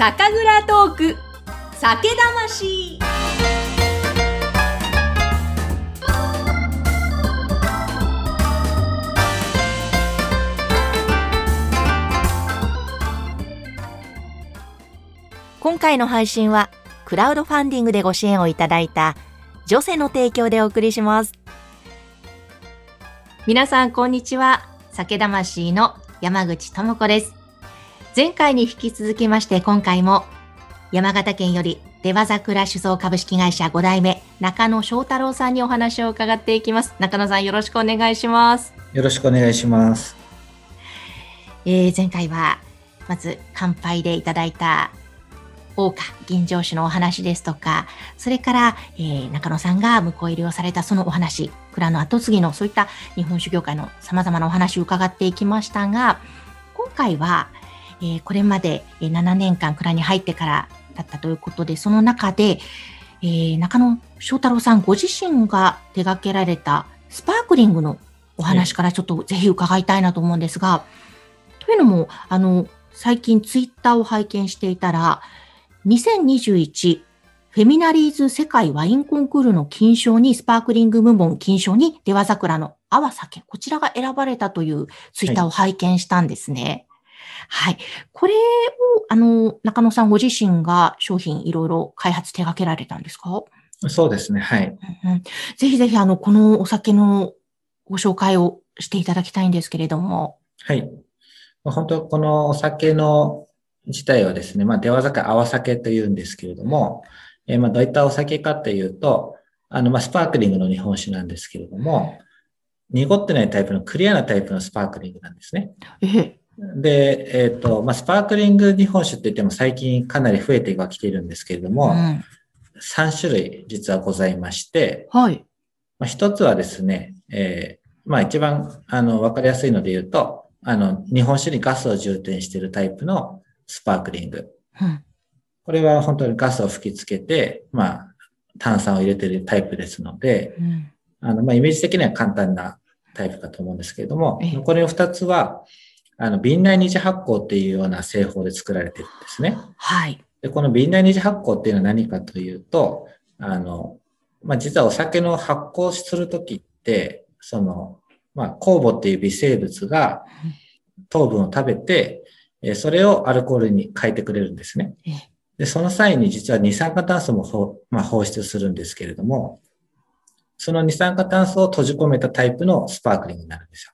酒蔵トーク。酒魂。今回の配信はクラウドファンディングでご支援をいただいたジョセの提供でお送りします。皆さんこんにちは。酒魂の山口智子です。前回に引き続きまして今回も山形県より出羽桜酒造株式会社5代目中野翔太郎さんにお話を伺っていきます中野さんよろしくお願いしますよろしくお願いします。えー前回はまず乾杯でいただいた大花吟醸酒のお話ですとかそれから、えー中野さんが向こう入りをされたそのお話蔵の後継ぎのそういった日本酒業界のさまざまなお話を伺っていきましたが今回は、えーこれまでえー7年間蔵に入ってからだったということでその中で、えー中野翔太郎さんご自身が手掛けられたスパークリングのお話からちょっとぜひ伺いたいなと思うんですが、というのも、あの、最近ツイッターを拝見していたら、2021フェミナリーズ世界ワインコンクールの金賞に、スパークリング部門金賞に、出羽桜の泡酒、こちらが選ばれたというツイッターを拝見したんですね。はい。これを、あの、中野さんご自身が商品いろいろ開発手掛けられたんですか？そうですね。はい。うんうんぜひぜひ、あの、このお酒のご紹介をしていただきたいんですけれども。はい。まあ本当、このお酒の自体はですね、まあ、出羽酒、泡酒というんですけれども、えーまあ、どういったお酒かというと、あの、まあ、スパークリングの日本酒なんですけれども、濁ってないタイプのクリアなタイプのスパークリングなんですね。ええ。で、えっ、と、まあ、スパークリング日本酒って言っても最近かなり増えてはきているんですけれども、うん3種類実はございまして、はい。まあ、一つはですね、えーまあ一番、あの、わかりやすいので言うと、あの、日本酒にガスを充填しているタイプのスパークリング。うん。これは本当にガスを吹きつけて、まあ、炭酸を入れているタイプですので、うん。あの、まあ、イメージ的には簡単なタイプかと思うんですけれどもええ、残りの二つは、あの、瓶内二次発酵っていうような製法で作られているんですね。はい。で、この瓶内二次発酵っていうのは何かというと、あの、まあ、実はお酒の発酵するときって、その、まあ、酵母っていう微生物が糖分を食べて、えーそれをアルコールに変えてくれるんですねええ。で、その際に実は二酸化炭素も放,、まあ、放出するんですけれども、その二酸化炭素を閉じ込めたタイプのスパークリングになるんですよ。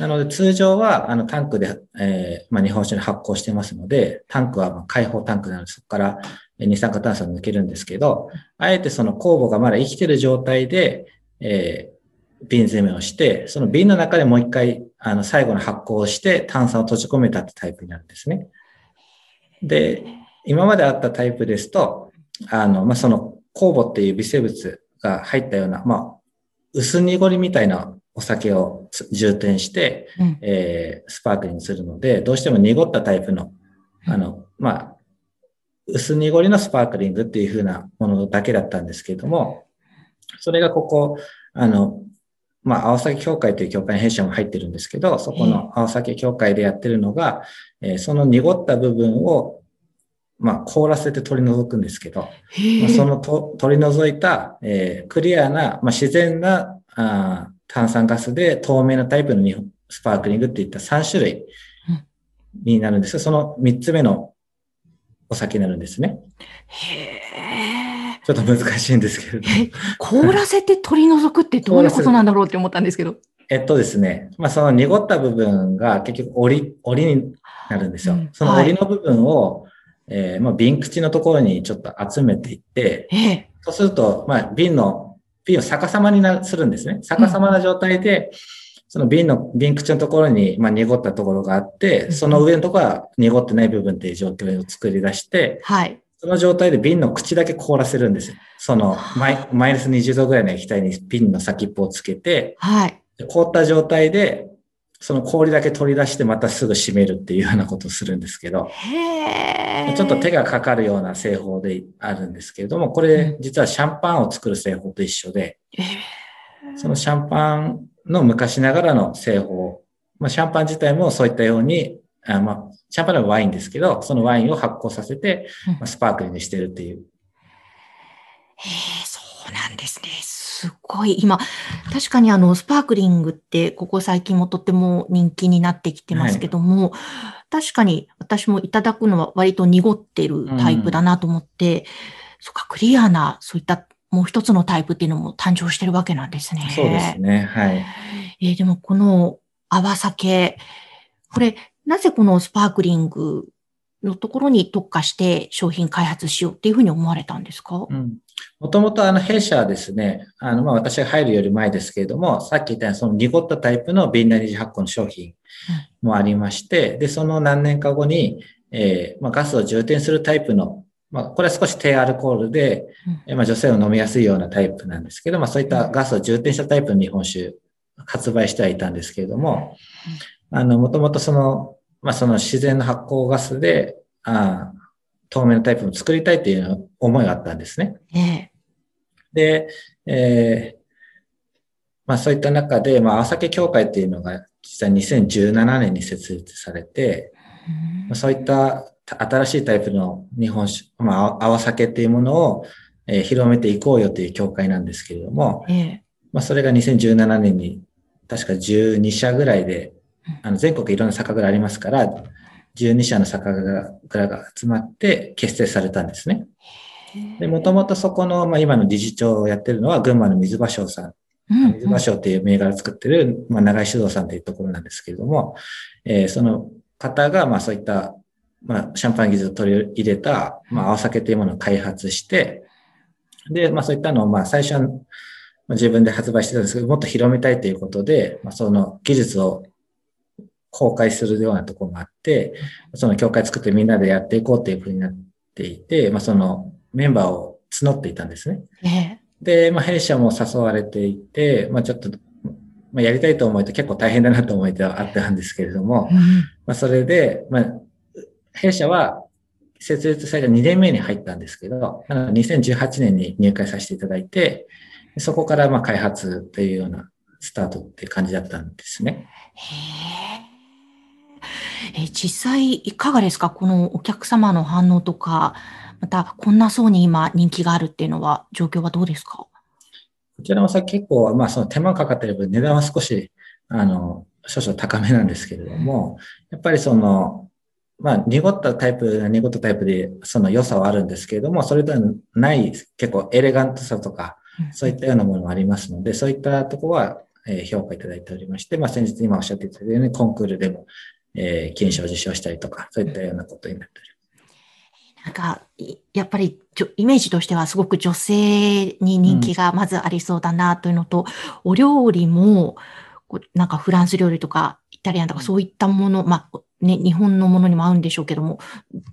なので通常はあのタンクで、えーまあ、日本酒に発酵してますので、タンクはまあ開放タンクなのでそこから二酸化炭素を抜けるんですけど、あえてその酵母がまだ生きてる状態で、えー瓶詰めをして、その瓶の中でもう一回あの最後の発酵をして炭酸を閉じ込めたってタイプになるんですね。で、今まであったタイプですと、あの、まあ、その酵母っていう微生物が入ったような、まあ、薄濁りみたいなお酒をつ充填して、うん。えースパークリングするので、どうしても濁ったタイプの、あの、まあ、薄濁りのスパークリングっていう風なものだけだったんですけれども、それがここ、あの、まあ、青崎協会という協会に弊社も入ってるんですけど、そこの青崎協会でやってるのが、えーその濁った部分を、まあ、凍らせて取り除くんですけど。まあそのと取り除いた、えークリアな、まあ、自然なあー炭酸ガスで透明なタイプの日本スパークリングっていった3種類うんになるんですが、その3つ目のお酒になるんですね。へえ。ちょっと難しいんですけれど凍らせて取り除くってどういうことなんだろうって思ったんですけど。えっとですね、まあ、その濁った部分が結局折り、折りになるんですよ。うんその折りの部分を、えーまあ、瓶口のところにちょっと集めていって、ええ。そうすると、まあ、瓶の、瓶を逆さまになするんですね。逆さまな状態で、その瓶の、瓶口のところに、まあ、濁ったところがあって、その上のところは濁ってない部分っていう状況を作り出して、はい。その状態で瓶の口だけ凍らせるんですよ。そのマイ、マイナス20度ぐらいの液体に瓶の先っぽをつけて、はい。で凍った状態で、その氷だけ取り出してまたすぐ閉めるっていうようなことをするんですけど。ちょっと手がかかるような製法であるんですけれども、これ実はシャンパンを作る製法と一緒で、ええ。そのシャンパンの昔ながらの製法、まあ、シャンパン自体もそういったようにあまあ、シャンパンはワインですけど、そのワインを発酵させて、うんまあ、スパークリングにしてるっていう。へえ、そうなんですね。すごい。今、確かにあの、スパークリングって、ここ最近もとっても人気になってきてますけども、確かに私もいただくのは割と濁ってるタイプだなと思って、そっか、クリアな、そういったもう一つのタイプっていうのも誕生してるわけなんですね。そうですね。はい。えーでもこの泡酒、これ、なぜこのスパークリングのところに特化して商品開発しようっていうふうに思われたんですか？うん。もともとあの弊社はですね、あの、まあ私が入るより前ですけれども、さっき言ったようにその濁ったタイプの瓶内二次発酵の商品もありまして、で、その何年か後に、えーまあ、ガスを充填するタイプの、まあ、これは少し低アルコールで、うん。えーまあ、女性を飲みやすいようなタイプなんですけど、まあ、そういったガスを充填したタイプの日本酒、発売してはいたんですけれども、あの、もともとその、まあ、その自然の発酵ガスで、あー透明のタイプを作りたいという思いがあったんですね。ええ。で、えーまあそういった中で、まあ、泡酒協会っていうのが実際2017年に設立されて、まあそういった新しいタイプの日本酒、まあ泡酒っていうものを、えー広めていこうよという協会なんですけれども、ええ。まあそれが2017年に確か12社ぐらいで、あの全国いろんな酒蔵ありますから、12社の酒蔵が集まって結成されたんですね。で、もともとそこの、まあ、今の理事長をやってるのは、群馬の水場賞さん、うん水場賞っていう銘柄を作ってる、まあ、長井酒造さんというところなんですけれども、えーその方が、まあ、そういった、まあ、シャンパン技術を取り入れた、まあ、泡酒というものを開発して、で、まあ、そういったのを、まあ、最初は、まあ自分で発売してたんですけど、もっと広めたいということで、まあ、その技術を公開するようなところがあって、その協会作ってみんなでやっていこうというふうになっていて、まあ、そのメンバーを募っていたんですね。ええで、まあ、弊社も誘われていて、まあ、ちょっと、まあ、やりたいと思うと結構大変だなと思いてはあったんですけれども、うんまあ、それで、まあ、弊社は設立された2年目に入ったんですけど、なので2018年に入会させていただいて、そこからまあ開発というようなスタートっていう感じだったんですね。へええ実際いかがですか？このお客様の反応とか、またこんな層に今人気があるっていうのは状況はどうですか？こちらもさ結構、まあその手間かかってる分値段は少し、あの、少々高めなんですけれども、やっぱりその、まあ濁ったタイプ、濁ったタイプでその良さはあるんですけれども、それではない結構エレガントさとか、そういったようなものもありますので、そういったところは、えー評価いただいておりまして、まあ先日今おっしゃっていただいたようにコンクールでも、えー金賞を受賞したりとか、そういったようなことになっております。なんか、いやっぱりイメージとしてはすごく女性に人気がまずありそうだなというのと、お料理も、なんかフランス料理とかイタリアンとかそういったもの、まあね、日本のものにも合うんでしょうけども、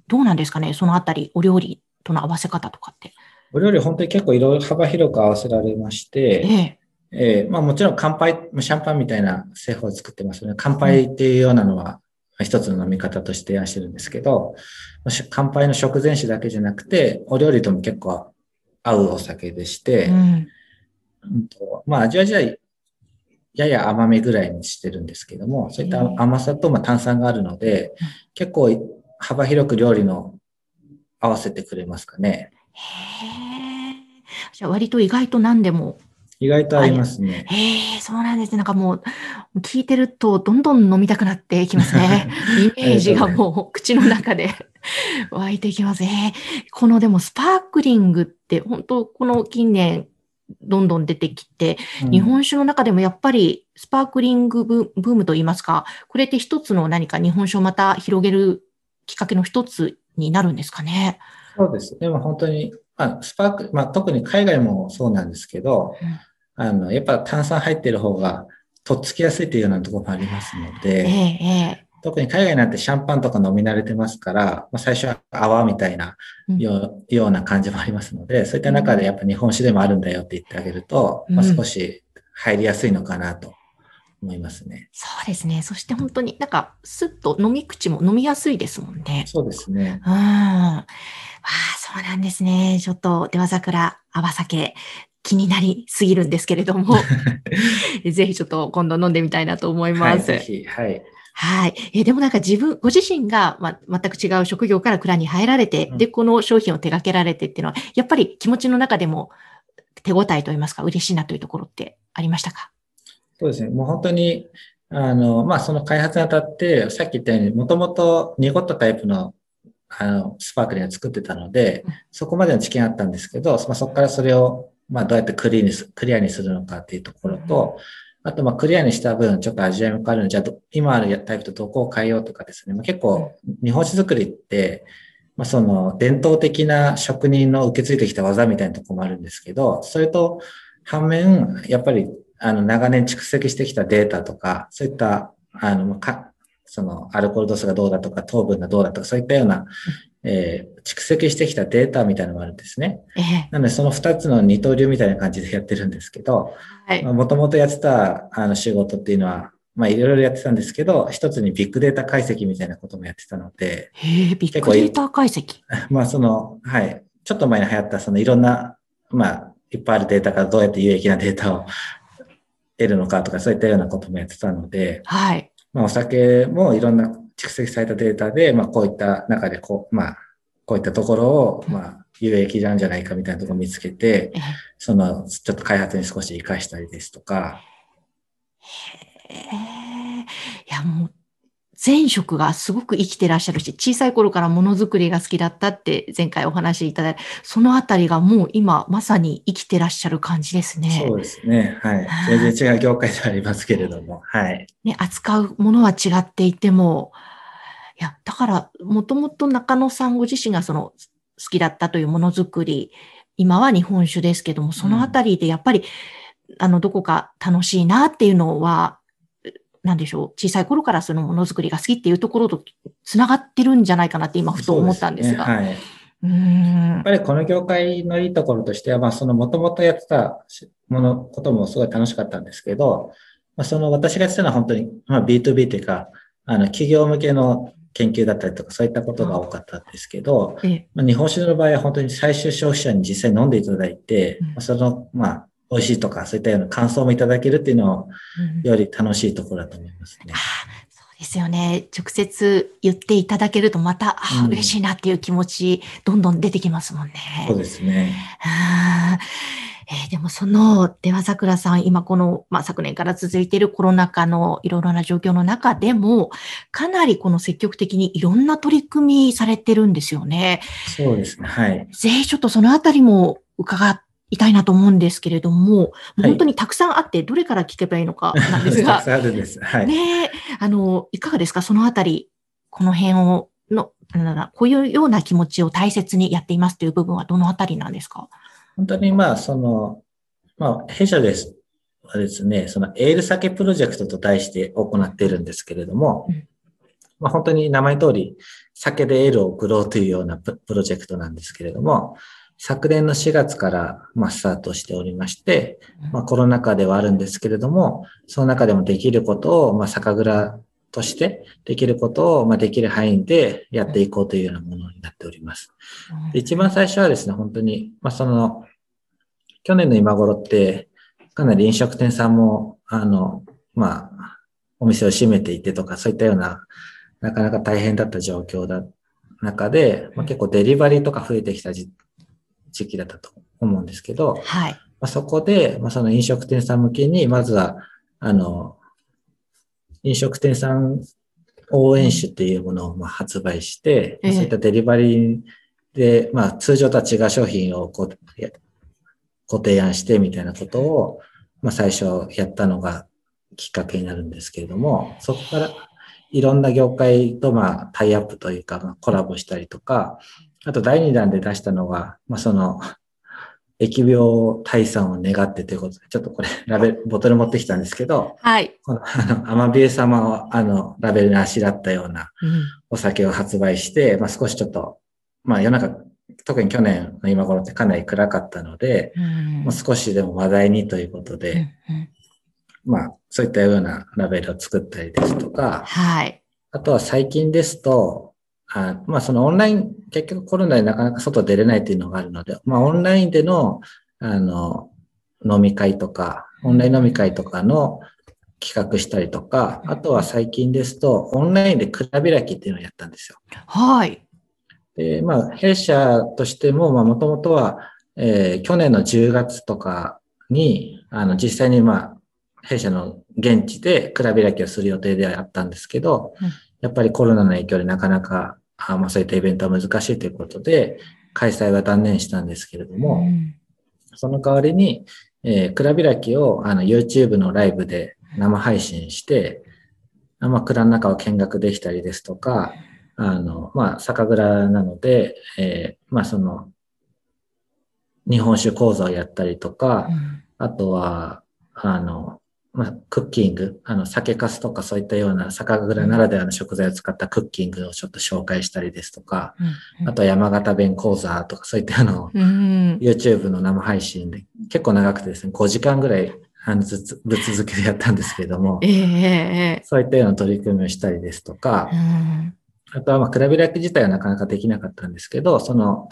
どうなんですかねそのあたり、お料理との合わせ方とかって。お料理本当に結構いろいろ幅広く合わせられまして、ええ。えーまあもちろん乾杯、シャンパンみたいな製法を作ってますので、乾杯っていうようなのは一つの飲み方として提案してるんですけど、し乾杯の食前酒だけじゃなくて、お料理とも結構合うお酒でして、うん。うんとまあ味はじゃやや甘めぐらいにしてるんですけども、そういった甘さとまあ炭酸があるので、結構幅広く料理の合わせてくれますかね。へえ。じゃあ割と意外と何でも。意外と合いますね。へえ、そうなんですね。なんかもう、聞いてるとどんどん飲みたくなってきますね。イメージがもう口の中で 湧いてきます。えーこのでもスパークリングって本当この近年どんどん出てきて、うん日本酒の中でもやっぱりスパークリングブブームといいますか、これって一つの何か日本酒をまた広げるきっかけの一つになるんですかね？そうです。でも本当に、まあ、スパーク、まあ、特に海外もそうなんですけど、うんあの、やっぱ炭酸入ってる方が、とっつきやすいというようなところもありますのええで、ええ特に海外なんてシャンパンとか飲み慣れてますから、まあ、最初は泡みたいなうんよう,、な感じもありますので、そういった中でやっぱ日本酒でもあるんだよって言ってあげると、まあ、うん少し入りやすいのかなと思いますね。そうですね。そして本当になんかスッと飲み口も飲みやすいですもんね。そうですね。うん。わあ、そうなんですね。ちょっと、出羽桜、泡酒、気になりすぎるんですけれども、ぜひちょっと今度飲んでみたいなと思いはい、ます。ぜひ、はい。はい。えでもなんか自分、ご自身が、ま、全く違う職業から蔵に入られて、で、この商品を手掛けられてっていうのは、やっぱり気持ちの中でも手応えといいますか、嬉しいなというところってありましたか？そうですね。もう本当に、あの、まあ、その開発にあたって、さっき言ったように、もともと濁ったタイプの、あの、スパークリングを作ってたので、そこまでの知見あったんですけど、まあ、そこからそれを、まあ、どうやってクリーにす、クリアにするのかっていうところと、あと、まあ、クリアにした分、ちょっと味わいも変わるので、じゃあ、今あるタイプとどこを変えようとかですね。まあ、結構、日本酒作りって、まあ、その、伝統的な職人の受け継いできた技みたいなところもあるんですけど、それと、反面、やっぱり、あの、長年蓄積してきたデータとか、そういった、あの、か、その、アルコール度数がどうだとか、糖分がどうだとか、そういったような、えー、蓄積してきたデータみたいなのがあるんですね。ええ、なので、その二つの二刀流みたいな感じでやってるんですけど、もともとやってた、あの、仕事っていうのは、まあ、いろいろやってたんですけど、一つにビッグデータ解析みたいなこともやってたので。へえ、ビッグデータ解析 まあ、その、はい。ちょっと前に流行った、そのいろんな、まあ、いっぱいあるデータからどうやって有益なデータを得るのかとか、そういったようなこともやってたので、はい。まあ、お酒もいろんな蓄積されたデータで、まあ、こういった中で、こう、まあ、こういったところを、まあ、有益なんじゃないかみたいなところを見つけて、その、ちょっと開発に少し活かしたりですとか。へえ。いや、もう、前職がすごく生きてらっしゃるし、小さい頃からものづくりが好きだったって前回お話しいただいた、そのあたりがもう今まさに生きてらっしゃる感じですね。そうですね。はい。全然違う業界ではありますけれども、はい。ね、扱うものは違っていても、いや、だから、もともと中野さんご自身がその好きだったというものづくり、今は日本酒ですけども、そのあたりでやっぱり、うん、あの、どこか楽しいなっていうのは、なんでしょう、小さい頃からそのものづくりが好きっていうところとつながってるんじゃないかなって今ふと思ったんですが。すね、はい。うんやっぱりこの業界のいいところとしては、まあそのもともとやってたもの、こともすごい楽しかったんですけど、まあその私がやってたのは本当に、まあ B2B というか、あの企業向けの研究だったりとか、そういったことが多かったんですけど、まあ、日本酒の場合は本当に最終消費者に実際飲んでいただいて、うん、その、まあ、美味しいとか、そういったような感想もいただけるっていうのを、より楽しいところだと思いますね。うん、そうですよね。直接言っていただけるとまた、あ、嬉しいなっていう気持ち、どんどん出てきますもんね。そうですね。えー、でもその、出羽桜さん、今この、まあ、昨年から続いているコロナ禍のいろいろな状況の中でも、かなりこの積極的にいろんな取り組みされてるんですよね。そうですね。はい。ぜひちょっとそのあたりも伺いたいなと思うんですけれども、本当にたくさんあって、どれから聞けばいいのかなんですが。たくさんあるんです。はい。ねあの、いかがですか？そのあたり、この辺を、の、こういうような気持ちを大切にやっていますという部分はどのあたりなんですか？本当にまあ、その、まあ、弊社ですはですね、そのエール酒プロジェクトと題して行っているんですけれども、うん、まあ、本当に名前通り、酒でエールを送ろうというようなプロジェクトなんですけれども、昨年の4月からまあスタートしておりまして、まあ、コロナ禍ではあるんですけれども、その中でもできることを、まあ、酒蔵としてできることを、まあ、できる範囲でやっていこうというようなものになっております。で一番最初はですね、本当に、まあ、その、去年の今頃って、かなり飲食店さんも、あの、まあ、お店を閉めていてとか、そういったような、なかなか大変だった状況だ、中で、まあ、結構デリバリーとか増えてきた時期だったと思うんですけど、はい。まあ、そこで、まあ、その飲食店さん向けに、まずは、あの、飲食店さん応援酒っていうものをまあ発売して、えー、そういったデリバリーで、まあ通常とは違う商品をこうご提案してみたいなことを、まあ最初やったのがきっかけになるんですけれども、そこからいろんな業界とまあタイアップというか、まあ、コラボしたりとか、あと第2弾で出したのが、まあその疫病退散を願ってということで、ちょっとこれ、ラベル、ボトル持ってきたんですけど、はい。この、あの、アマビエ様を、あの、ラベルにあしらったようなお酒を発売して、うん、まあ少しちょっと、まあ世の中、特に去年の今頃ってかなり暗かったので、うん、まあ、少しでも話題にということで、うんうん、まあそういったようなラベルを作ったりですとか、はい。あとは最近ですと、あまあそのオンライン、結局コロナでなかなか外出れないっていうのがあるので、まあオンラインでの、あの、飲み会とか、オンライン飲み会とかの、企画したりとか、あとは最近ですと、オンラインで蔵開きっていうのをやったんですよ。はい。で、まあ、弊社としても、まあ、もともとは、えー去年の10月とかに、あの、実際に、まあ、弊社の現地で蔵開きをする予定ではあったんですけど、うんやっぱりコロナの影響でなかなか、あまあ、そういったイベントは難しいということで、開催は断念したんですけれども、うん。その代わりに、えー、蔵開きをあの YouTube のライブで生配信して、あまあ、蔵の中を見学できたりですとか、あの、まあ、酒蔵なので、えーまあ、その、日本酒講座をやったりとか、うん。あとは、あの、まあ、クッキング、あの、酒粕とかそういったような酒蔵ならではの食材を使ったクッキングをちょっと紹介したりですとか、うんあとは山形弁講座とかそういったのをうん。YouTube の生配信で結構長くてですね、5時間ぐらいあのずつぶっ続けでやったんですけれどもえ、ええそういったような取り組みをしたりですとかえ、うんあとはまあ、蔵開き自体はなかなかできなかったんですけど、その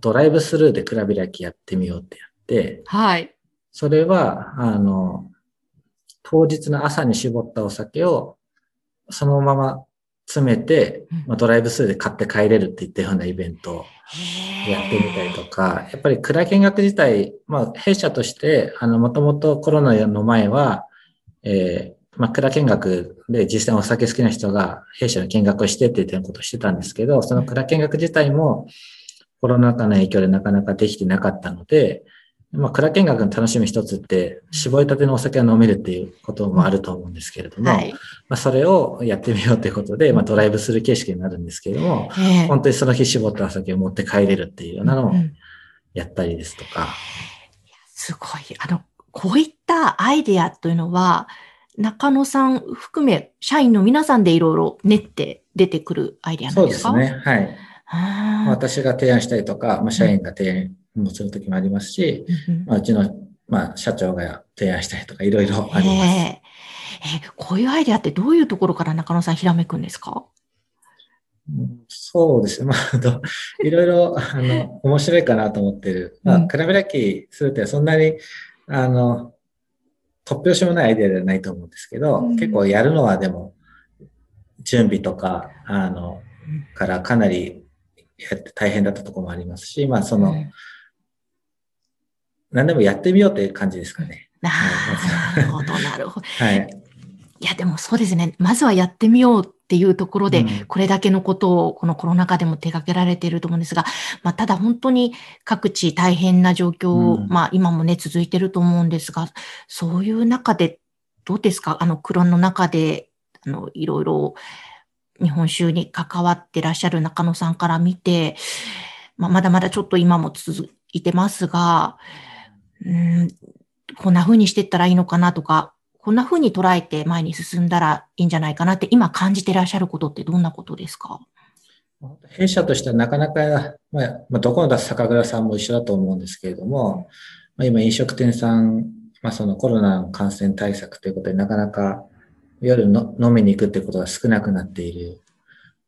ドライブスルーで蔵開きやってみようってやって、はい。それは、あの、当日の朝に絞ったお酒をそのまま詰めて、まあ、ドライブスルーで買って帰れるっていったようなイベントをやってみたりとか、やっぱり蔵見学自体、まあ、弊社として、あの、もともとコロナの前は、えーまあ、蔵見学で実際にお酒好きな人が弊社の見学をしてっていうことをしてたんですけど、その蔵見学自体もコロナ禍の影響でなかなかできてなかったので、まあ、蔵見学の楽しみ一つって、絞りたてのお酒が飲めるっていうこともあると思うんですけれども、はい。まあ、それをやってみようということで、まあ、ドライブする形式になるんですけれども、ええ本当にその日絞ったお酒を持って帰れるっていうようなのをうんやったりですとか、すごい。あの、こういったアイデアというのは、中野さん含め、社員の皆さんでいろいろ練って出てくるアイデアなそうんでか？ですすね。はい。私が提案したりとか、まあ、社員が提案もするときもありますし、まあ、うちの、まあ、社長が提案したりとか、いろいろあります。えええこういうアイデアってどういうところから中野さんひらめくんですか？うんそうですね。まあ、どいろいろ、あの、面白いかなと思ってる。まあ、うん。比べ開きするってそんなに、あの、突拍子もないアイデアではないと思うんですけど、うん。結構やるのはでも、準備とか、あの、からかなりやって大変だったところもありますし、まあ、その、うん何でもやってみようっていう感じですかね。なるほど、なるほど。はい。いや、でもそうですね。まずはやってみようっていうところで、うんこれだけのことをこのコロナ禍でも手掛けられていると思うんですが、まあ、ただ本当に各地大変な状況、うんまあ今もね、続いてると思うんですが、そういう中で、どうですか？あの、黒の中で、あの、いろいろ日本酒に関わってらっしゃる中野さんから見て、まあ、まだまだちょっと今も続いてますが、うん、こんな風にしていったらいいのかなとか、こんな風に捉えて前に進んだらいいんじゃないかなって今感じてらっしゃることってどんなことですか？弊社としてはなかなか、まあ、まあ、どこの出す酒蔵さんも一緒だと思うんですけれども、まあ、今飲食店さん、まあ、そのコロナの感染対策ということでなかなか夜の飲みに行くっていうことが少なくなっている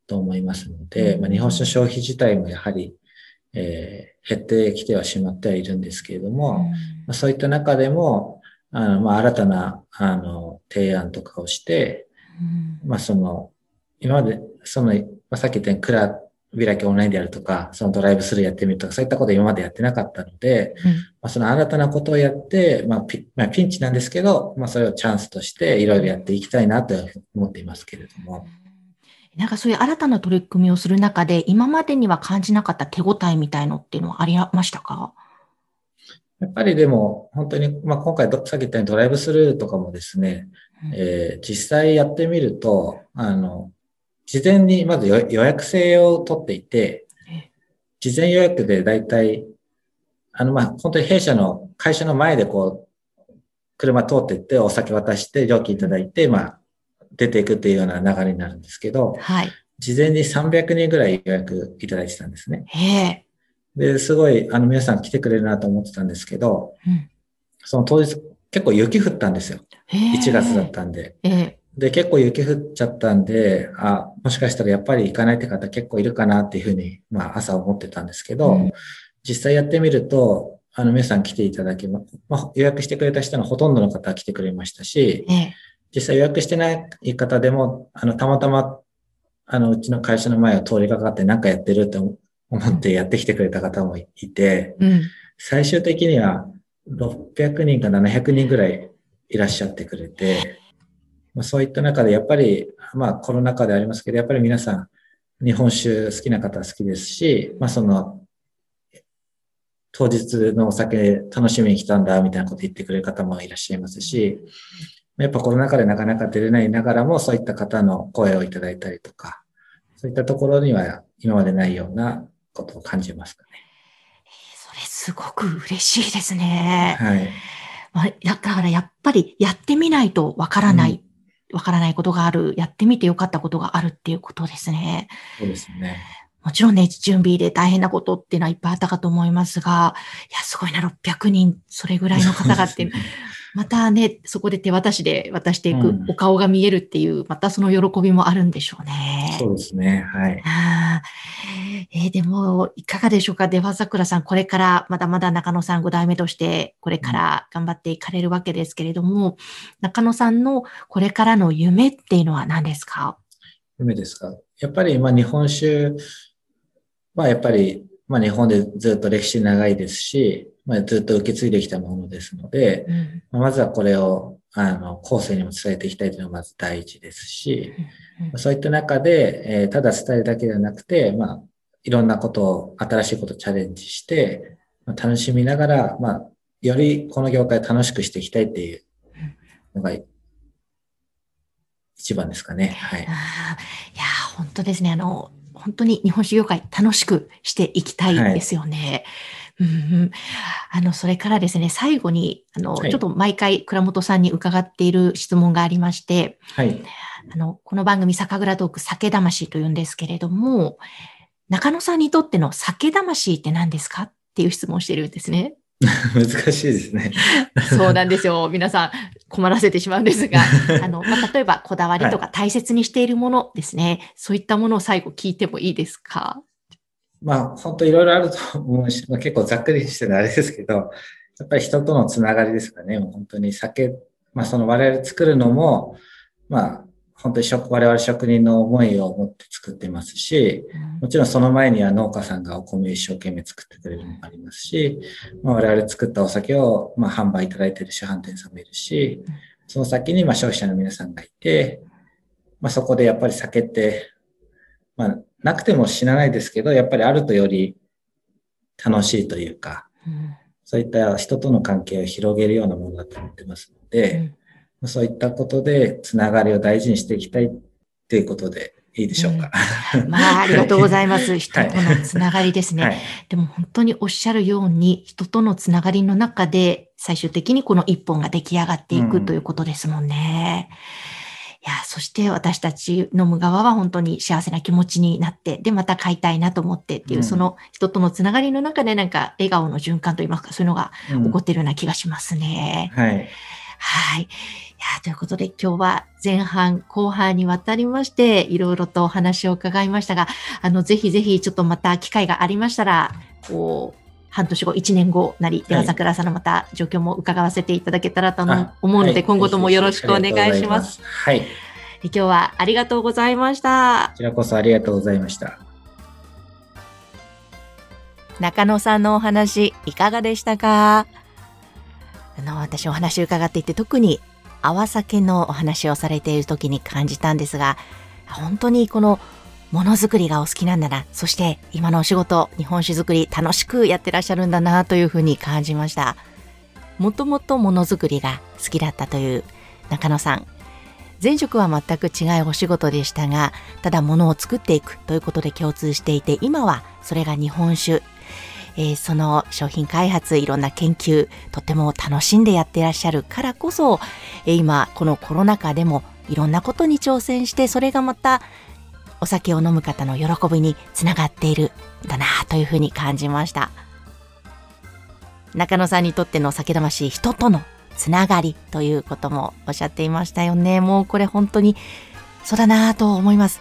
と思いますので、まあ、日本酒の消費自体もやはり、えー減ってきてはしまってはいるんですけれども、まあ、そういった中でも、あの、まあ、新たな、あの、提案とかをして、うん。まあ、その、今まで、その、まあ、さっき言ったように、クラ開きオンラインでやるとか、そのドライブスルーやってみるとか、そういったこと今までやってなかったので、うん。まあ、その新たなことをやって、まあピ、まあ、ピンチなんですけど、まあ、それをチャンスとしていろいろやっていきたいなと思っていますけれども。なんかそういう新たな取り組みをする中で、今までには感じなかった手応えみたいのっていうのはありましたか？やっぱりでも、本当に、まあ、今回ど、さっき言ったようにドライブスルーとかもですね、えー実際やってみると、あの、事前にまず予予約制を取っていてえ、事前予約でだいたい、あの、まあ、本当に弊社の会社の前でこう、車通っていってお酒渡して料金いただいて、まあ、出ていくっていうような流れになるんですけど、はい。事前に300人ぐらい予約いただいてたんですね。へえ。で、すごい、あの、皆さん来てくれるなと思ってたんですけど、うんその当日結構雪降ったんですよ。へえ1月だったんで。ええ。で、結構雪降っちゃったんで、あ、もしかしたらやっぱり行かないって方結構いるかなっていうふうに、まあ朝思ってたんですけど、うん実際やってみると、あの皆さん来ていただけま、まあ、予約してくれた人のほとんどの方は来てくれましたし、ええ。実際予約してない方でも、あの、たまたま、あの、うちの会社の前を通りかかって何かやってるって思ってやってきてくれた方もいて、うん、最終的には600人か700人ぐらいいらっしゃってくれて、まあ、そういった中でやっぱり、まあコロナ禍でありますけど、やっぱり皆さん日本酒好きな方は好きですし、まあその当日のお酒楽しみに来たんだみたいなこと言ってくれる方もいらっしゃいますし、やっぱコロナ禍でなかなか出れないながらもそういった方の声をいただいたりとか、そういったところには今までないようなことを感じますかね。それすごく嬉しいですね。はい。まあ、だからやっぱりやってみないとわからない、わ、うん、からないことがある、やってみてよかったことがあるっていうことですね。そうですね。もちろんね、準備で大変なことっていうのはいっぱいあったかと思いますが、いや、すごいな、600人、それぐらいの方がっていう、またね、そこで手渡しで渡していく、お顔が見えるっていう、またその喜びもあるんでしょうね。そうですね。はい。あえー、でも、いかがでしょうか？出羽桜さん、これからまだまだ中野さん5代目として、これから頑張っていかれるわけですけれども、中野さんのこれからの夢っていうのは何ですか？夢ですか？やっぱり、まあ、日本酒はやっぱり、まあ、日本でずっと歴史長いですし、まあ、ずっと受け継いできたものですので、うん、まずはこれを、あの、後世にも伝えていきたいというのがまず第一ですし、うん、そういった中で、えー、ただ伝えるだけではなくて、まあ、いろんなことを、新しいことをチャレンジして、まあ、楽しみながら、まあ、よりこの業界を楽しくしていきたいっていうのが、一番ですかね。はい。いや、本当ですね。あの、本当に日本酒業界楽しくしていきたいですよね。はいうん、あの、それからですね、最後に、あの、はい、ちょっと毎回倉本さんに伺っている質問がありまして、はい。あの、この番組酒蔵トーク酒魂というんですけれども、中野さんにとっての酒魂って何ですか？っていう質問をしているんですね。難しいですね。そうなんですよ。皆さん困らせてしまうんですが、あの、まあ、例えばこだわりとか大切にしているものですね、はい、そういったものを最後聞いてもいいですか？まあ、本当いろいろあると思うし、まあ、結構ざっくりしてるあれですけど、やっぱり人とのつながりですかね。もう本当に酒、まあその我々作るのも、まあ本当に職我々職人の思いを持って作ってますし、もちろんその前には農家さんがお米を一生懸命作ってくれるのもありますし、まあ、我々作ったお酒をまあ販売いただいている市販店さんもいるし、その先にまあ消費者の皆さんがいて、まあそこでやっぱり酒って、まあなくても死なないですけど、やっぱりあるとより楽しいというか、うん、そういった人との関係を広げるようなものだと思ってますので、うん、そういったことでつながりを大事にしていきたいっていうことでいいでしょうか。うん、まあ、ありがとうございます。人とのつながりですね。はい、でも本当におっしゃるように、人とのつながりの中で、最終的にこの一本が出来上がっていくということですもんね。うんいや、そして私たち飲む側は本当に幸せな気持ちになって、で、また買いたいなと思ってっていう、うん、その人とのつながりの中でなんか笑顔の循環といいますか、そういうのが起こっているような気がしますね。うん、はい。はい。いや、ということで今日は前半、後半にわたりまして、いろいろとお話を伺いましたが、あの、ぜひぜひちょっとまた機会がありましたら、こう、半年後、1年後なり、では桜さんのまた状況も伺わせていただけたらと思うので、今後ともよろしくお願いします。はい。今日はありがとうございました。こちらこそありがとうございました。中野さんのお話、いかがでしたか？あの、私お話伺っていて、特に泡酒のお話をされている時に感じたんですが、本当にこのものづくりがお好きなんだな。そして今のお仕事、日本酒作り楽しくやってらっしゃるんだなというふうに感じました。もともとものづくりが好きだったという中野さん。前職は全く違うお仕事でしたが、ただ物を作っていくということで共通していて、今はそれが日本酒。えー、その商品開発、いろんな研究、とても楽しんでやってらっしゃるからこそ、えー、今、このコロナ禍でもいろんなことに挑戦して、それがまたお酒を飲む方の喜びにつながっているんだなというふうに感じました。中野さんにとっての酒魂人とのつながりということもおっしゃっていましたよね。もうこれ本当にそうだなと思います。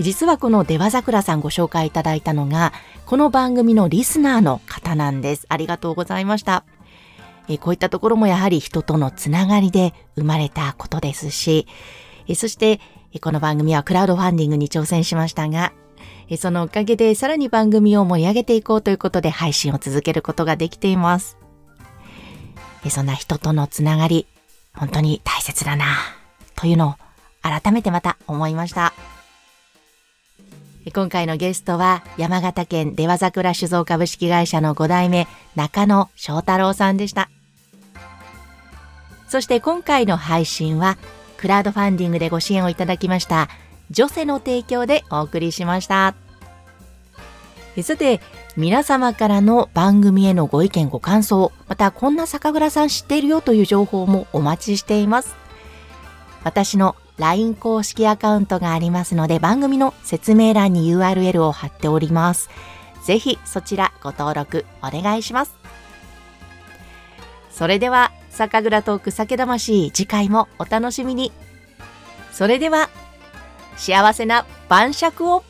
実はこの出羽桜さんご紹介いただいたのがこの番組のリスナーの方なんですありがとうございましたえこういったところもやはり人とのつながりで生まれたことですし、えそしてこの番組はクラウドファンディングに挑戦しましたが、そのおかげでさらに番組を盛り上げていこうということで配信を続けることができています。そんな人とのつながり、本当に大切だな、というのを改めてまた思いました。今回のゲストは山形県出羽桜酒造株式会社の5代目中野翔太郎さんでした。そして今回の配信はクラウドファンディングでご支援をいただきました女性の提供でお送りしました。さて、皆様からの番組へのご意見ご感想、またこんな酒蔵さん知っているよという情報もお待ちしています。私の LINE 公式アカウントがありますので番組の説明欄に URL を貼っております。ぜひそちらご登録お願いします。それでは酒蔵トーク酒魂次回もお楽しみに。それでは幸せな晩酌を